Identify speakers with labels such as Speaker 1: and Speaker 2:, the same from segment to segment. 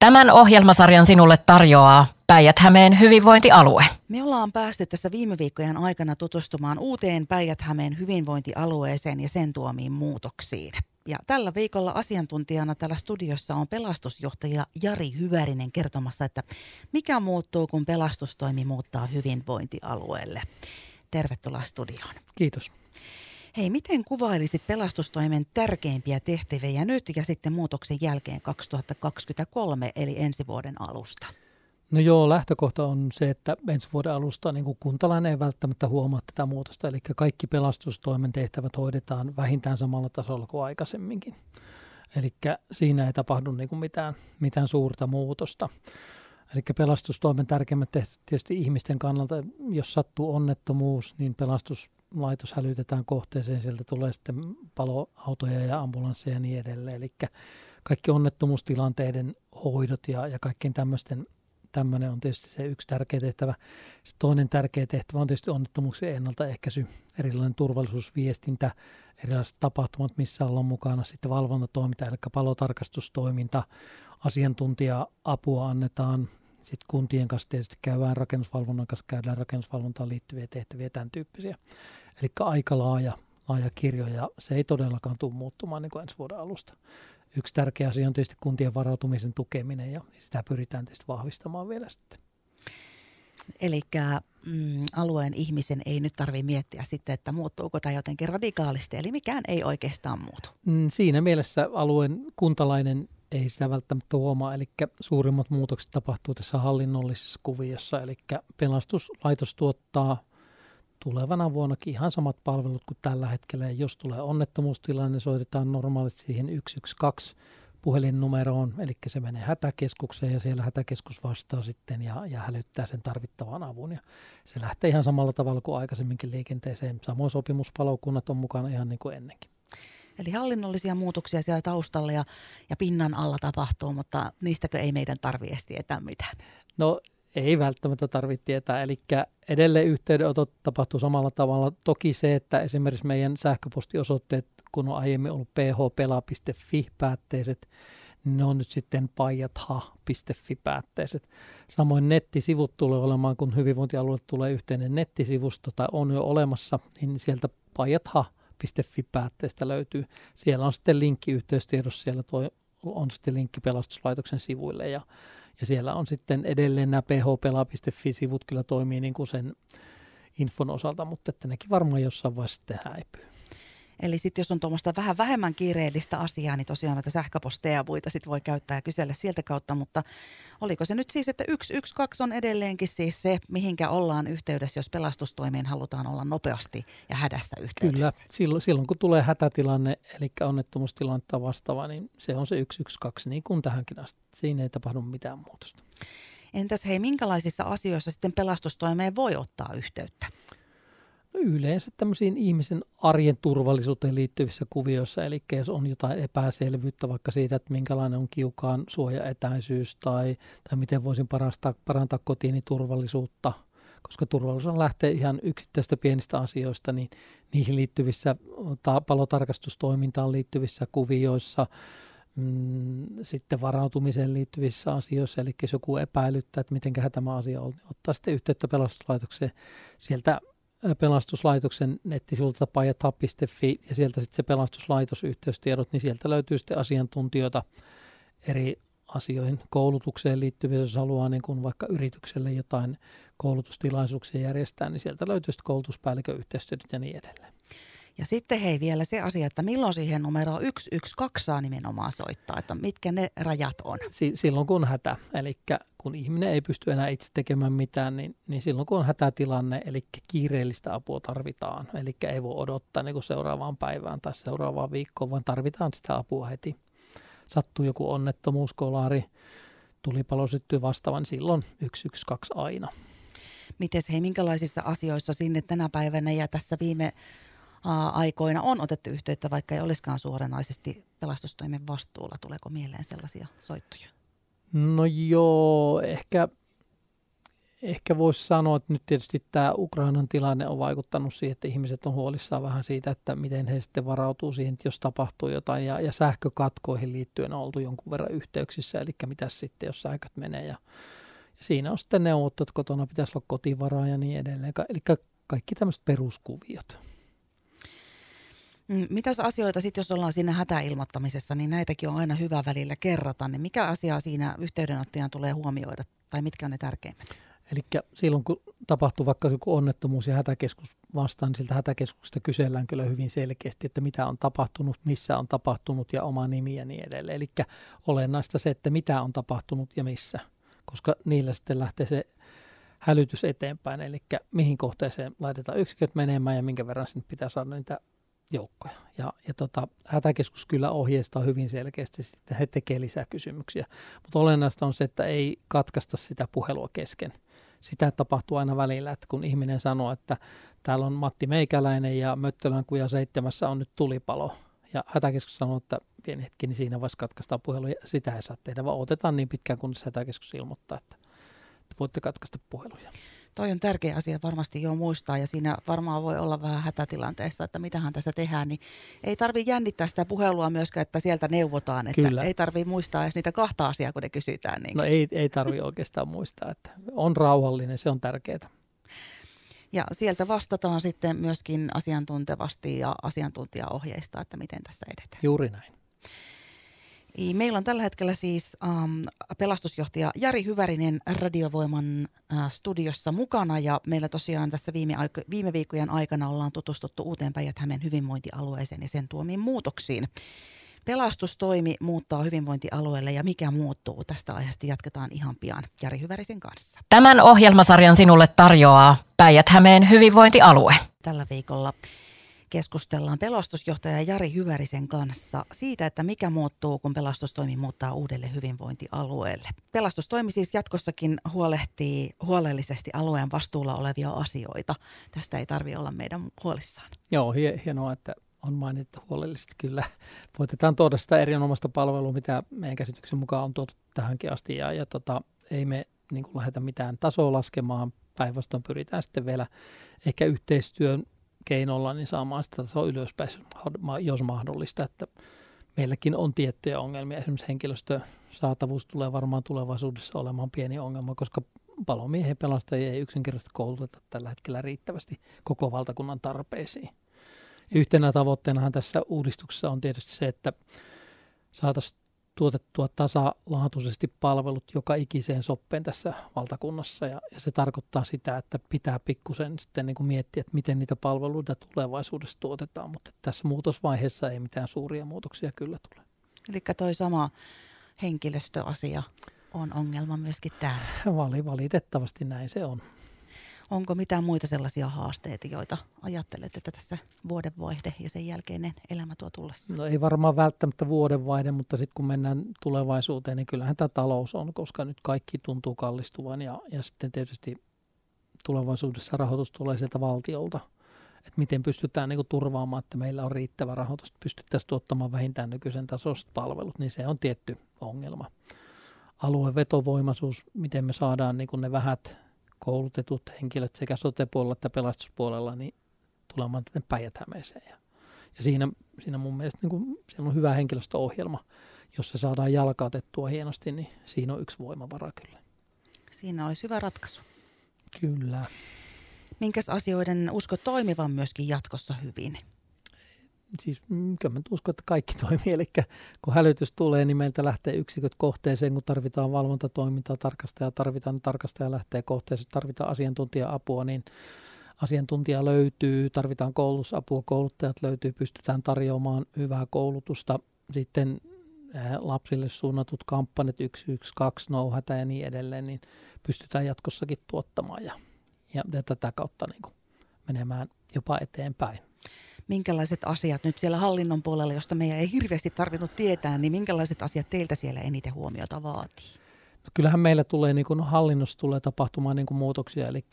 Speaker 1: Tämän ohjelmasarjan sinulle tarjoaa Päijät-Hämeen hyvinvointialue.
Speaker 2: Me ollaan päästy tässä viime viikkojen aikana tutustumaan uuteen Päijät-Hämeen hyvinvointialueeseen ja sen tuomiin muutoksiin. Ja tällä viikolla asiantuntijana täällä studiossa on pelastusjohtaja Jari Hyvärinen kertomassa, että mikä muuttuu, kun pelastustoimi muuttaa hyvinvointialueelle. Tervetuloa studioon.
Speaker 3: Kiitos.
Speaker 2: Hei, miten kuvailisit pelastustoimen tärkeimpiä tehtäviä nyt ja sitten muutoksen jälkeen 2023 eli ensi vuoden alusta?
Speaker 3: No joo, lähtökohta on se, että ensi vuoden alusta niin kuin kuntalainen ei välttämättä huomaa tätä muutosta, eli kaikki pelastustoimen tehtävät hoidetaan vähintään samalla tasolla kuin aikaisemminkin. Eli siinä ei tapahdu niin kuin mitään, mitään suurta muutosta. Eli pelastustoimen tärkeimmät tehtävät tietysti ihmisten kannalta, jos sattuu onnettomuus, niin pelastuslaitos hälytetään kohteeseen, sieltä tulee sitten paloautoja ja ambulansseja ja niin edelleen. Eli kaikki onnettomuustilanteiden hoidot ja, ja kaikkien tämmöisten tämmöinen on tietysti se yksi tärkeä tehtävä. Sitten toinen tärkeä tehtävä on tietysti onnettomuuksien ennaltaehkäisy, erilainen turvallisuusviestintä, erilaiset tapahtumat, missä ollaan mukana, sitten valvontatoiminta, eli palotarkastustoiminta, asiantuntija-apua annetaan, sitten kuntien kanssa tietysti käydään rakennusvalvonnan kanssa, käydään rakennusvalvontaan liittyviä tehtäviä, tämän tyyppisiä. Eli aika laaja, laaja kirjo ja se ei todellakaan tule muuttumaan niin kuin ensi vuoden alusta yksi tärkeä asia on tietysti kuntien varautumisen tukeminen ja sitä pyritään tietysti vahvistamaan vielä sitten.
Speaker 2: Eli mm, alueen ihmisen ei nyt tarvitse miettiä sitten, että muuttuuko tämä jotenkin radikaalisti, eli mikään ei oikeastaan muutu.
Speaker 3: Mm, siinä mielessä alueen kuntalainen ei sitä välttämättä huomaa, eli suurimmat muutokset tapahtuu tässä hallinnollisessa kuviossa, eli pelastuslaitos tuottaa tulevana vuonnakin ihan samat palvelut kuin tällä hetkellä. Ja jos tulee onnettomuustilanne, niin soitetaan normaalisti siihen 112 puhelinnumeroon, eli se menee hätäkeskukseen ja siellä hätäkeskus vastaa sitten ja, ja hälyttää sen tarvittavan avun. Ja se lähtee ihan samalla tavalla kuin aikaisemminkin liikenteeseen. Samoin sopimuspalokunnat on mukana ihan niin kuin ennenkin.
Speaker 2: Eli hallinnollisia muutoksia siellä taustalla ja, ja pinnan alla tapahtuu, mutta niistäkö ei meidän tarvitse tietää mitään?
Speaker 3: No ei välttämättä tarvitse tietää. Eli edelleen yhteydenotot tapahtuu samalla tavalla. Toki se, että esimerkiksi meidän sähköpostiosoitteet, kun on aiemmin ollut phpela.fi päätteiset, niin ne on nyt sitten pajatha.fi päätteiset. Samoin nettisivut tulee olemaan, kun hyvinvointialueelle tulee yhteinen nettisivusto tai on jo olemassa, niin sieltä pajatha.fi päätteestä löytyy. Siellä on sitten linkki yhteystiedossa, siellä tuo on sitten linkki pelastuslaitoksen sivuille ja ja siellä on sitten edelleen nämä phpela.fi-sivut kyllä toimii niin kuin sen infon osalta, mutta että nekin varmaan jossain vaiheessa sitten häipyy.
Speaker 2: Eli sitten jos on tuommoista vähän vähemmän kiireellistä asiaa, niin tosiaan näitä sähköposteja ja muita sit voi käyttää ja kysellä sieltä kautta, mutta oliko se nyt siis, että 112 on edelleenkin siis se, mihinkä ollaan yhteydessä, jos pelastustoimien halutaan olla nopeasti ja hädässä yhteydessä?
Speaker 3: Kyllä, silloin, silloin kun tulee hätätilanne, eli onnettomuustilannetta vastaava, niin se on se 112, niin kuin tähänkin asti. Siinä ei tapahdu mitään muutosta.
Speaker 2: Entäs hei, minkälaisissa asioissa sitten pelastustoimeen voi ottaa yhteyttä?
Speaker 3: No yleensä tämmöisiin ihmisen arjen turvallisuuteen liittyvissä kuvioissa, eli jos on jotain epäselvyyttä vaikka siitä, että minkälainen on kiukaan suojaetäisyys tai, tai miten voisin parantaa, parantaa kotiini turvallisuutta, koska turvallisuus lähtee ihan yksittäistä pienistä asioista, niin niihin liittyvissä ta- palotarkastustoimintaan liittyvissä kuvioissa, mm, sitten varautumiseen liittyvissä asioissa, eli jos joku epäilyttää, että miten tämä asia on, niin ottaa sitten yhteyttä pelastuslaitokseen. Sieltä pelastuslaitoksen nettisivulta pajatha.fi ja sieltä sitten se pelastuslaitosyhteystiedot, niin sieltä löytyy sitten asiantuntijoita eri asioihin koulutukseen liittyviä, jos haluaa niin kuin vaikka yritykselle jotain koulutustilaisuuksia järjestää, niin sieltä löytyy sitten koulutuspäällikön yhteistyöt ja niin edelleen.
Speaker 2: Ja sitten hei vielä se asia, että milloin siihen numeroon 112 saa nimenomaan soittaa, että mitkä ne rajat on.
Speaker 3: Si- silloin kun hätä, eli kun ihminen ei pysty enää itse tekemään mitään, niin, niin silloin kun on hätätilanne, eli kiireellistä apua tarvitaan, eli ei voi odottaa niin kuin seuraavaan päivään tai seuraavaan viikkoon, vaan tarvitaan sitä apua heti. Sattuu joku onnettomuus, kolari, tulipalo syttyy vastaavan, niin silloin 112 aina.
Speaker 2: Miten hei, minkälaisissa asioissa sinne tänä päivänä ja tässä viime aikoina on otettu yhteyttä, vaikka ei olisikaan suoranaisesti pelastustoimen vastuulla. Tuleeko mieleen sellaisia soittoja?
Speaker 3: No joo, ehkä, ehkä voisi sanoa, että nyt tietysti tämä Ukrainan tilanne on vaikuttanut siihen, että ihmiset on huolissaan vähän siitä, että miten he sitten varautuu siihen, että jos tapahtuu jotain. Ja, ja sähkökatkoihin liittyen on oltu jonkun verran yhteyksissä, eli mitä sitten, jos sähköt menee. Ja, ja siinä on sitten neuvottu, että kotona pitäisi olla kotivaraa ja niin edelleen. Eli kaikki tämmöiset peruskuviot.
Speaker 2: Mm, mitäs asioita sitten, jos ollaan siinä hätäilmoittamisessa, niin näitäkin on aina hyvä välillä kerrata. Niin mikä asia siinä yhteydenottajan tulee huomioida tai mitkä on ne tärkeimmät?
Speaker 3: Eli silloin kun tapahtuu vaikka joku onnettomuus ja hätäkeskus vastaan, niin siltä hätäkeskuksesta kysellään kyllä hyvin selkeästi, että mitä on tapahtunut, missä on tapahtunut ja oma nimi ja niin edelleen. Eli olennaista se, että mitä on tapahtunut ja missä, koska niillä sitten lähtee se hälytys eteenpäin, eli mihin kohteeseen laitetaan yksiköt menemään ja minkä verran sinne pitää saada niitä joukkoja. Ja, ja tota, hätäkeskus kyllä ohjeistaa hyvin selkeästi, sitten he tekevät lisää kysymyksiä. Mutta olennaista on se, että ei katkaista sitä puhelua kesken. Sitä tapahtuu aina välillä, että kun ihminen sanoo, että täällä on Matti Meikäläinen ja Möttölän kuja seitsemässä on nyt tulipalo. Ja hätäkeskus sanoo, että pieni hetki, niin siinä vaiheessa katkaistaan puhelu. Ja sitä ei saa tehdä, vaan otetaan niin pitkään, kunnes hätäkeskus ilmoittaa, että voitte katkaista puheluja.
Speaker 2: Toi on tärkeä asia varmasti jo muistaa ja siinä varmaan voi olla vähän hätätilanteessa, että mitähän tässä tehdään, niin ei tarvi jännittää sitä puhelua myöskään, että sieltä neuvotaan, että Kyllä. ei tarvi muistaa edes niitä kahta asiaa, kun ne kysytään. Niin.
Speaker 3: No ei, ei tarvi oikeastaan muistaa, että on rauhallinen, se on tärkeää.
Speaker 2: Ja sieltä vastataan sitten myöskin asiantuntevasti ja asiantuntijaohjeista, että miten tässä edetään.
Speaker 3: Juuri näin.
Speaker 2: Meillä on tällä hetkellä siis ähm, pelastusjohtaja Jari Hyvärinen Radiovoiman äh, studiossa mukana ja meillä tosiaan tässä viime, aiko, viime viikkojen aikana ollaan tutustuttu uuteen päijät hyvinvointialueeseen ja sen tuomiin muutoksiin. Pelastustoimi muuttaa hyvinvointialueelle ja mikä muuttuu? Tästä aiheesta jatketaan ihan pian Jari Hyvärisen kanssa.
Speaker 1: Tämän ohjelmasarjan sinulle tarjoaa Päijät-Hämeen hyvinvointialue.
Speaker 2: Tällä viikolla keskustellaan pelastusjohtaja Jari Hyvärisen kanssa siitä, että mikä muuttuu, kun pelastustoimi muuttaa uudelle hyvinvointialueelle. Pelastustoimi siis jatkossakin huolehtii huolellisesti alueen vastuulla olevia asioita. Tästä ei tarvitse olla meidän huolissaan.
Speaker 3: Joo, hienoa, että on mainittu huolellisesti kyllä. Voitetaan tuoda sitä erinomaista palvelua, mitä meidän käsityksen mukaan on tuotu tähänkin asti. Ja, ja tota, ei me niin lähdetä mitään tasoa laskemaan. Päinvastoin pyritään sitten vielä ehkä yhteistyön keinolla niin saamaan sitä tasoa ylöspäin, jos mahdollista. Että meilläkin on tiettyjä ongelmia. Esimerkiksi henkilöstö saatavuus tulee varmaan tulevaisuudessa olemaan pieni ongelma, koska palomiehen pelastajia ei yksinkertaisesti kouluteta tällä hetkellä riittävästi koko valtakunnan tarpeisiin. Yhtenä tavoitteenahan tässä uudistuksessa on tietysti se, että saataisiin tuotettua tasalaatuisesti palvelut joka ikiseen soppeen tässä valtakunnassa. Ja, ja se tarkoittaa sitä, että pitää pikkusen sitten niin kuin miettiä, että miten niitä palveluita tulevaisuudessa tuotetaan. Mutta tässä muutosvaiheessa ei mitään suuria muutoksia kyllä tule.
Speaker 2: Eli toi sama henkilöstöasia on ongelma myöskin täällä.
Speaker 3: Vali, valitettavasti näin se on.
Speaker 2: Onko mitään muita sellaisia haasteita, joita ajattelet, että tässä vuodenvaihde ja sen jälkeinen elämä tuo tullessa?
Speaker 3: No ei varmaan välttämättä vuodenvaihde, mutta sitten kun mennään tulevaisuuteen, niin kyllähän tämä talous on, koska nyt kaikki tuntuu kallistuvan ja, ja sitten tietysti tulevaisuudessa rahoitus tulee sieltä valtiolta. Että miten pystytään niin kuin turvaamaan, että meillä on riittävä rahoitus, pystyttäisiin tuottamaan vähintään nykyisen tasoiset palvelut, niin se on tietty ongelma. Alueen vetovoimaisuus, miten me saadaan niin kuin ne vähät koulutetut henkilöt sekä sote-puolella että pelastuspuolella niin tulemaan tänne päijät ja, ja siinä, siinä mun mielestä niin kun, siellä on hyvä henkilöstöohjelma. Jos se saadaan jalkautettua hienosti, niin siinä on yksi voimavara kyllä.
Speaker 2: Siinä olisi hyvä ratkaisu.
Speaker 3: Kyllä.
Speaker 2: Minkäs asioiden usko toimivan myöskin jatkossa hyvin?
Speaker 3: Siis mm, kyllä mä uskon, että kaikki toimii. Eli kun hälytys tulee, niin meiltä lähtee yksiköt kohteeseen, kun tarvitaan valvontatoimintaa, tarkastaja tarvitaan, niin tarkastaja lähtee kohteeseen, tarvitaan asiantuntija-apua, niin asiantuntija löytyy, tarvitaan koulutusapua, kouluttajat löytyy, pystytään tarjoamaan hyvää koulutusta. Sitten lapsille suunnatut kampanjat 112, no ja niin edelleen, niin pystytään jatkossakin tuottamaan ja, ja tätä kautta niin kuin menemään jopa eteenpäin
Speaker 2: minkälaiset asiat nyt siellä hallinnon puolella, josta meidän ei hirveästi tarvinnut tietää, niin minkälaiset asiat teiltä siellä eniten huomiota vaatii?
Speaker 3: No kyllähän meillä tulee, niin kuin hallinnossa tulee tapahtumaan niin kuin muutoksia, eli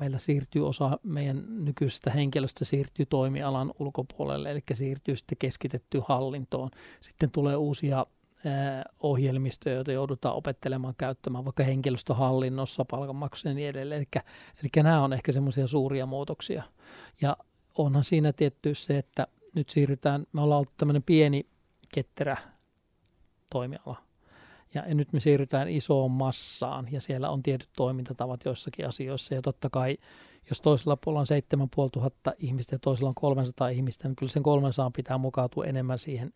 Speaker 3: meillä siirtyy osa meidän nykyisestä henkilöstä siirtyy toimialan ulkopuolelle, eli siirtyy sitten keskitettyyn hallintoon. Sitten tulee uusia ohjelmistoja, joita joudutaan opettelemaan käyttämään vaikka henkilöstöhallinnossa, palkanmaksuja ja niin edelleen. Eli, eli nämä on ehkä semmoisia suuria muutoksia. Ja onhan siinä tietty se, että nyt siirrytään, me ollaan ollut tämmöinen pieni ketterä toimiala. Ja, nyt me siirrytään isoon massaan ja siellä on tietyt toimintatavat joissakin asioissa. Ja totta kai, jos toisella puolella on 7500 ihmistä ja toisella on 300 ihmistä, niin kyllä sen 300 pitää mukautua enemmän siihen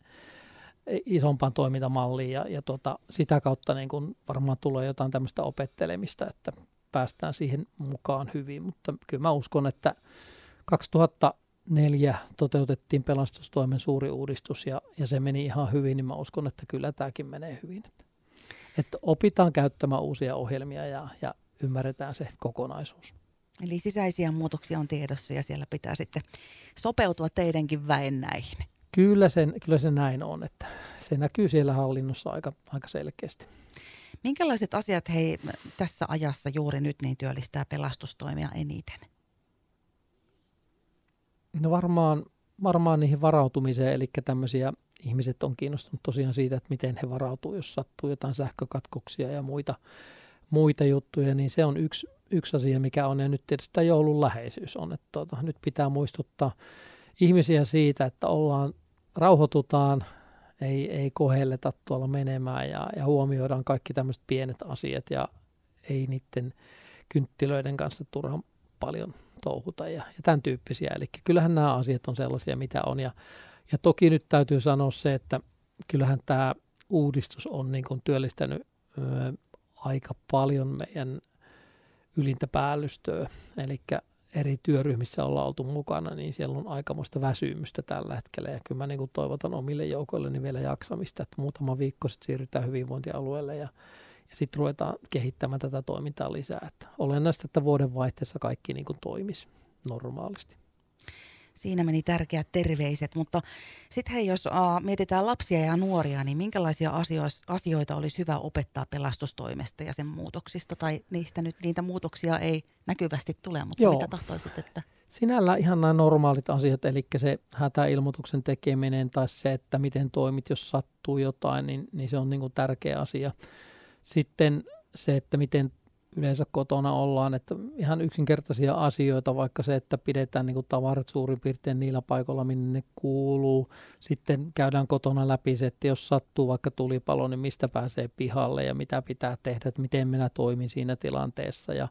Speaker 3: isompaan toimintamalliin ja, ja tota, sitä kautta niin kun varmaan tulee jotain tämmöistä opettelemista, että päästään siihen mukaan hyvin, mutta kyllä mä uskon, että 2004 toteutettiin pelastustoimen suuri uudistus ja, ja se meni ihan hyvin, niin mä uskon, että kyllä tämäkin menee hyvin. Että, että opitaan käyttämään uusia ohjelmia ja, ja ymmärretään se kokonaisuus.
Speaker 2: Eli sisäisiä muutoksia on tiedossa ja siellä pitää sitten sopeutua teidänkin väen näihin.
Speaker 3: Kyllä, sen, kyllä se näin on, että se näkyy siellä hallinnossa aika, aika selkeästi.
Speaker 2: Minkälaiset asiat hei tässä ajassa juuri nyt niin työllistää pelastustoimia eniten?
Speaker 3: No varmaan, varmaan niihin varautumiseen, eli tämmöisiä ihmiset on kiinnostunut tosiaan siitä, että miten he varautuu, jos sattuu jotain sähkökatkoksia ja muita, muita juttuja, niin se on yksi, yksi asia, mikä on. Ja nyt tietysti tämä joulun läheisyys on, että tuota, nyt pitää muistuttaa ihmisiä siitä, että ollaan rauhoitutaan, ei, ei kohelleta tuolla menemään ja, ja huomioidaan kaikki tämmöiset pienet asiat ja ei niiden kynttilöiden kanssa turhan paljon touhuta ja, ja tämän tyyppisiä. Eli kyllähän nämä asiat on sellaisia, mitä on. Ja, ja toki nyt täytyy sanoa se, että kyllähän tämä uudistus on niin kuin työllistänyt ö, aika paljon meidän ylintä päällystöä. Eli eri työryhmissä ollaan oltu mukana, niin siellä on aikamoista väsymystä tällä hetkellä. Ja kyllä mä niin kuin toivotan omille joukoilleni vielä jaksamista, että muutama viikko sitten siirrytään hyvinvointialueelle ja, ja sitten ruvetaan kehittämään tätä toimintaa lisää. Että olennaista, että vuoden vaihteessa kaikki niin kuin toimisi normaalisti.
Speaker 2: Siinä meni tärkeät terveiset, mutta sitten hei, jos uh, mietitään lapsia ja nuoria, niin minkälaisia asioita olisi hyvä opettaa pelastustoimesta ja sen muutoksista? Tai niistä nyt niitä muutoksia ei näkyvästi tule, mutta Joo. mitä tahtoisit, että...
Speaker 3: Sinällä ihan nämä normaalit asiat, eli se hätäilmoituksen tekeminen tai se, että miten toimit, jos sattuu jotain, niin, niin se on niin kuin tärkeä asia. Sitten se, että miten yleensä kotona ollaan, että ihan yksinkertaisia asioita, vaikka se, että pidetään niin kuin tavarat suurin piirtein niillä paikoilla, minne ne kuuluu. Sitten käydään kotona läpi se, että jos sattuu vaikka tulipalo, niin mistä pääsee pihalle ja mitä pitää tehdä, että miten minä toimin siinä tilanteessa. Ja,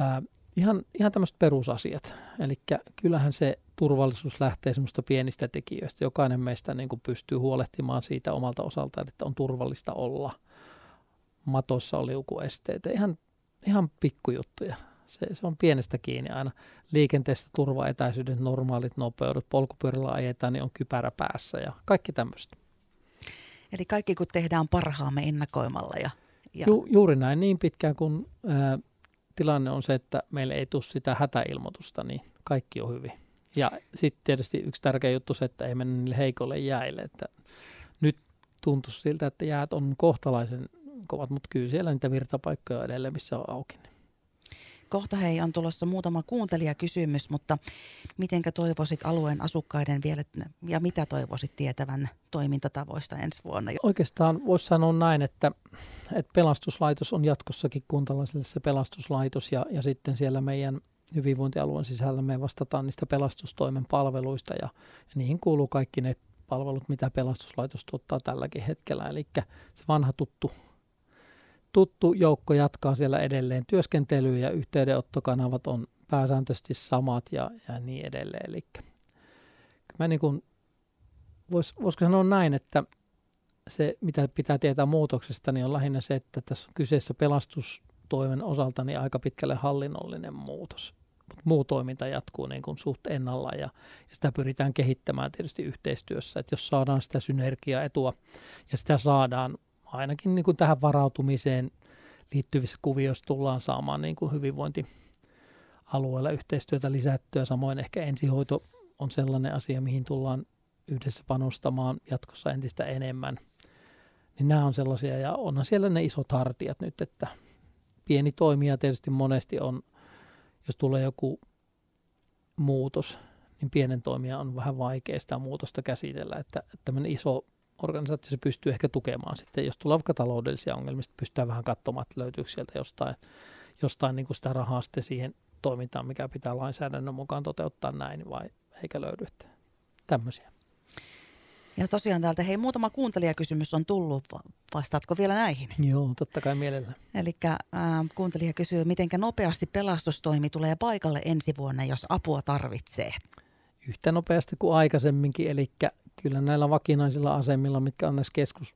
Speaker 3: ää, ihan, ihan tämmöiset perusasiat. Eli kyllähän se turvallisuus lähtee semmoista pienistä tekijöistä. Jokainen meistä niin kuin pystyy huolehtimaan siitä omalta osaltaan, että on turvallista olla – matossa on liukuesteitä. Ihan, ihan pikkujuttuja. Se, se on pienestä kiinni aina. Liikenteessä turvaetäisyydet, normaalit nopeudet, polkupyörällä ajetaan, niin on kypärä päässä ja kaikki tämmöistä.
Speaker 2: Eli kaikki kun tehdään parhaamme ennakoimalla. Ja, ja...
Speaker 3: Ju, juuri näin niin pitkään kun ää, tilanne on se, että meille ei tule sitä hätäilmoitusta, niin kaikki on hyvin. Ja sitten tietysti yksi tärkeä juttu se, että ei mennä niille heikolle jäille. Että nyt tuntuu siltä, että jäät on kohtalaisen kovat, mutta kyllä siellä niitä virtapaikkoja edelleen, missä on auki.
Speaker 2: Kohta hei on tulossa muutama kuuntelijakysymys, mutta mitenkä toivoisit alueen asukkaiden vielä ja mitä toivoisit tietävän toimintatavoista ensi vuonna?
Speaker 3: Oikeastaan voisi sanoa näin, että, että pelastuslaitos on jatkossakin kuntalaisille se pelastuslaitos ja, ja sitten siellä meidän hyvinvointialueen sisällä me vastataan niistä pelastustoimen palveluista ja, ja niihin kuuluu kaikki ne palvelut, mitä pelastuslaitos tuottaa tälläkin hetkellä. Eli se vanha tuttu tuttu joukko jatkaa siellä edelleen työskentelyä ja yhteydenottokanavat on pääsääntöisesti samat ja, ja niin edelleen. Eli mä niin kuin, vois, voisiko sanoa näin, että se, mitä pitää tietää muutoksesta, niin on lähinnä se, että tässä on kyseessä pelastustoimen osalta niin aika pitkälle hallinnollinen muutos. Mutta muu toiminta jatkuu niin kuin suht ennalla ja, ja sitä pyritään kehittämään tietysti yhteistyössä, että jos saadaan sitä synergiaetua ja sitä saadaan ainakin niin kuin tähän varautumiseen liittyvissä kuvioissa tullaan saamaan niin kuin hyvinvointialueella yhteistyötä lisättyä. Samoin ehkä ensihoito on sellainen asia, mihin tullaan yhdessä panostamaan jatkossa entistä enemmän. Niin nämä on sellaisia, ja onhan siellä ne isot hartiat nyt, että pieni toimija tietysti monesti on, jos tulee joku muutos, niin pienen toimija on vähän vaikea sitä muutosta käsitellä, että, että tämmöinen iso organisaatio se pystyy ehkä tukemaan sitten, jos tulee vaikka taloudellisia ongelmia, pystytään vähän katsomaan, että löytyykö sieltä jostain, jostain niin kuin sitä rahaa sitten siihen toimintaan, mikä pitää lainsäädännön mukaan toteuttaa näin, vai eikä löydy. Että tämmöisiä.
Speaker 2: Ja tosiaan täältä, hei muutama kuuntelijakysymys on tullut, vastaatko vielä näihin?
Speaker 3: Joo, totta kai mielellä.
Speaker 2: Eli äh, kuuntelija kysyy, miten nopeasti pelastustoimi tulee paikalle ensi vuonna, jos apua tarvitsee?
Speaker 3: Yhtä nopeasti kuin aikaisemminkin, eli kyllä näillä vakinaisilla asemilla, mitkä on näissä keskus-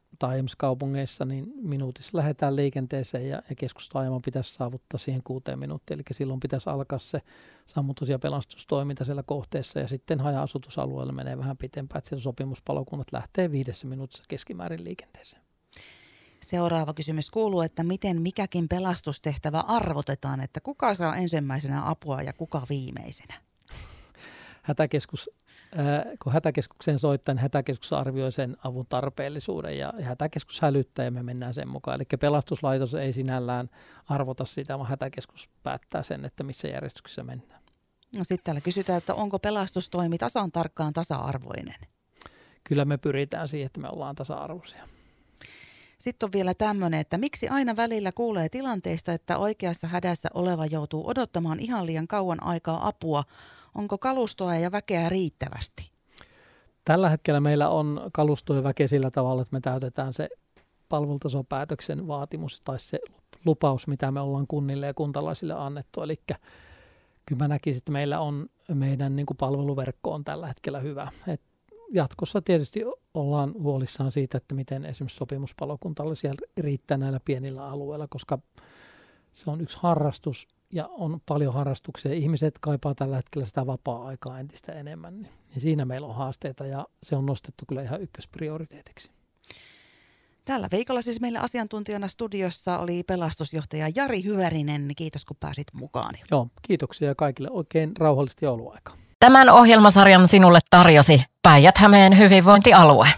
Speaker 3: kaupungeissa, niin minuutissa lähdetään liikenteeseen ja, ja keskustaajama pitäisi saavuttaa siihen kuuteen minuuttiin. Eli silloin pitäisi alkaa se sammutus- ja pelastustoiminta siellä kohteessa ja sitten haja-asutusalueella menee vähän pitempään, että siellä sopimuspalokunnat lähtee viidessä minuutissa keskimäärin liikenteeseen.
Speaker 2: Seuraava kysymys kuuluu, että miten mikäkin pelastustehtävä arvotetaan, että kuka saa ensimmäisenä apua ja kuka viimeisenä?
Speaker 3: Hätäkeskus, kun hätäkeskukseen soittaa, niin hätäkeskus arvioi sen avun tarpeellisuuden ja hätäkeskus hälyttää ja me mennään sen mukaan. Eli pelastuslaitos ei sinällään arvota sitä, vaan hätäkeskus päättää sen, että missä järjestyksessä mennään.
Speaker 2: No sitten täällä kysytään, että onko pelastustoimi tasan tarkkaan tasa-arvoinen?
Speaker 3: Kyllä me pyritään siihen, että me ollaan tasa-arvoisia.
Speaker 2: Sitten on vielä tämmöinen, että miksi aina välillä kuulee tilanteista, että oikeassa hädässä oleva joutuu odottamaan ihan liian kauan aikaa apua, onko kalustoa ja väkeä riittävästi?
Speaker 3: Tällä hetkellä meillä on kalustoa ja väkeä sillä tavalla, että me täytetään se palvelutasopäätöksen vaatimus tai se lupaus, mitä me ollaan kunnille ja kuntalaisille annettu. Eli kyllä mä näkisin, että meillä on meidän niin kuin palveluverkko on tällä hetkellä hyvä. Et jatkossa tietysti ollaan huolissaan siitä, että miten esimerkiksi sopimuspalokuntalaisia riittää näillä pienillä alueilla, koska se on yksi harrastus, ja on paljon harrastuksia. Ihmiset kaipaa tällä hetkellä sitä vapaa-aikaa entistä enemmän. Niin siinä meillä on haasteita ja se on nostettu kyllä ihan ykkösprioriteetiksi.
Speaker 2: Tällä viikolla siis meillä asiantuntijana studiossa oli pelastusjohtaja Jari Hyvärinen. Kiitos kun pääsit mukaan.
Speaker 3: Joo, kiitoksia kaikille oikein rauhallista jouluaikaa.
Speaker 1: Tämän ohjelmasarjan sinulle tarjosi Päijät-Hämeen hyvinvointialue.